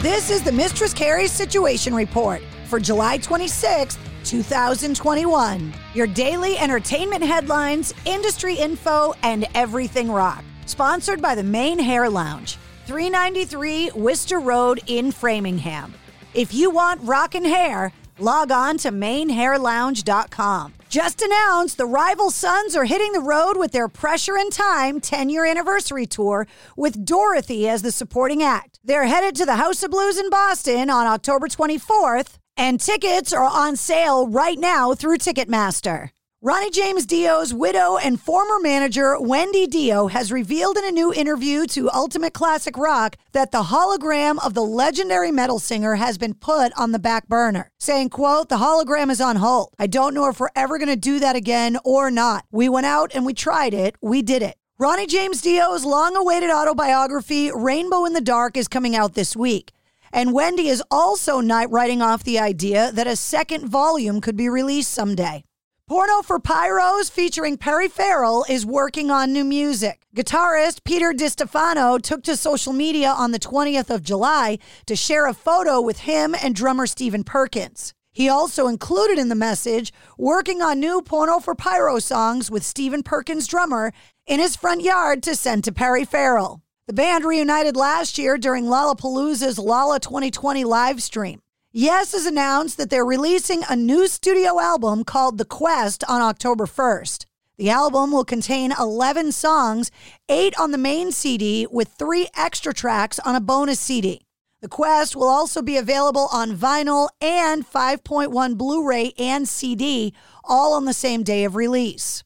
This is the Mistress Carrie's Situation Report for July 26, 2021. Your daily entertainment headlines, industry info, and everything rock. Sponsored by the Maine Hair Lounge, 393 Worcester Road in Framingham. If you want rockin' hair, log on to mainhairlounge.com. Just announced the Rival Sons are hitting the road with their Pressure and Time 10 year anniversary tour with Dorothy as the supporting act. They're headed to the House of Blues in Boston on October 24th, and tickets are on sale right now through Ticketmaster. Ronnie James Dio's widow and former manager Wendy Dio has revealed in a new interview to Ultimate Classic Rock that the hologram of the legendary metal singer has been put on the back burner, saying, quote, the hologram is on hold. I don't know if we're ever going to do that again or not. We went out and we tried it. We did it. Ronnie James Dio's long awaited autobiography, Rainbow in the Dark, is coming out this week. And Wendy is also not writing off the idea that a second volume could be released someday. Porno for Pyros featuring Perry Farrell is working on new music. Guitarist Peter DiStefano took to social media on the 20th of July to share a photo with him and drummer Stephen Perkins. He also included in the message working on new Porno for Pyro songs with Stephen Perkins drummer in his front yard to send to Perry Farrell. The band reunited last year during Lollapalooza's Lolla 2020 live stream. Yes has announced that they're releasing a new studio album called The Quest on October 1st. The album will contain 11 songs, eight on the main CD, with three extra tracks on a bonus CD. The Quest will also be available on vinyl and 5.1 Blu ray and CD, all on the same day of release.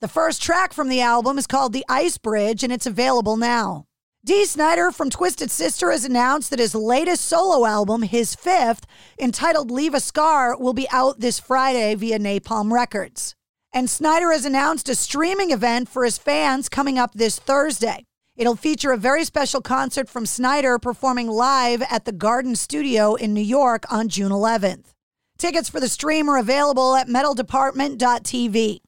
The first track from the album is called The Ice Bridge, and it's available now. Dee Snider from Twisted Sister has announced that his latest solo album, his fifth, entitled Leave a Scar, will be out this Friday via Napalm Records. And Snider has announced a streaming event for his fans coming up this Thursday. It'll feature a very special concert from Snider performing live at the Garden Studio in New York on June 11th. Tickets for the stream are available at metaldepartment.tv.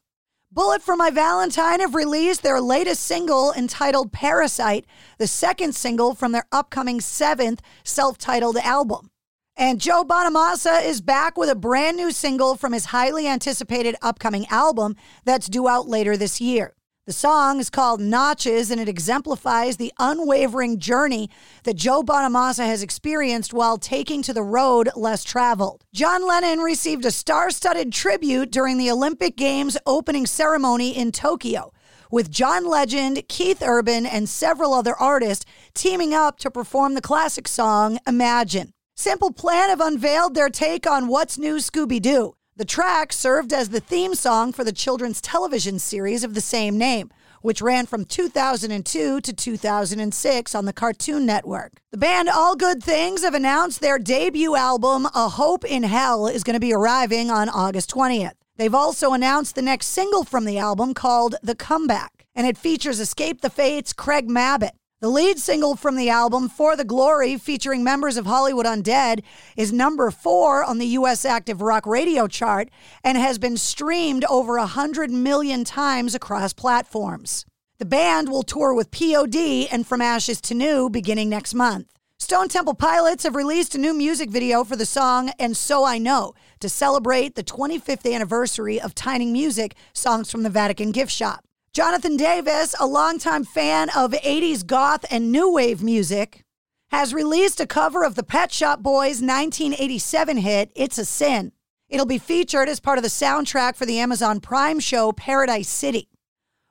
Bullet for My Valentine have released their latest single entitled Parasite, the second single from their upcoming seventh self titled album. And Joe Bonamassa is back with a brand new single from his highly anticipated upcoming album that's due out later this year. The song is called Notches and it exemplifies the unwavering journey that Joe Bonamassa has experienced while taking to the road less traveled. John Lennon received a star studded tribute during the Olympic Games opening ceremony in Tokyo, with John Legend, Keith Urban, and several other artists teaming up to perform the classic song Imagine. Simple Plan have unveiled their take on What's New Scooby Doo. The track served as the theme song for the children's television series of the same name, which ran from 2002 to 2006 on the Cartoon Network. The band All Good Things have announced their debut album, A Hope in Hell, is going to be arriving on August 20th. They've also announced the next single from the album called The Comeback, and it features Escape the Fates' Craig Mabbitt. The lead single from the album, For the Glory, featuring members of Hollywood Undead, is number four on the U.S. Active Rock Radio chart and has been streamed over 100 million times across platforms. The band will tour with POD and From Ashes to New beginning next month. Stone Temple Pilots have released a new music video for the song And So I Know to celebrate the 25th anniversary of Tiny Music, songs from the Vatican gift shop. Jonathan Davis, a longtime fan of 80s goth and new wave music, has released a cover of the Pet Shop Boys' 1987 hit, It's a Sin. It'll be featured as part of the soundtrack for the Amazon Prime show Paradise City.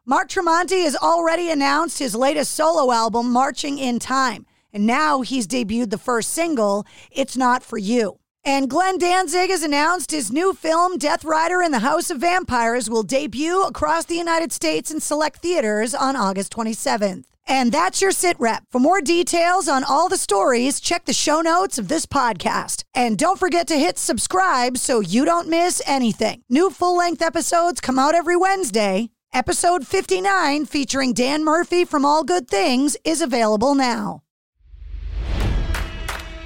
Mark Tremonti has already announced his latest solo album, Marching in Time, and now he's debuted the first single, It's Not For You. And Glenn Danzig has announced his new film, Death Rider in the House of Vampires, will debut across the United States in select theaters on August 27th. And that's your sit rep. For more details on all the stories, check the show notes of this podcast. And don't forget to hit subscribe so you don't miss anything. New full length episodes come out every Wednesday. Episode 59, featuring Dan Murphy from All Good Things, is available now.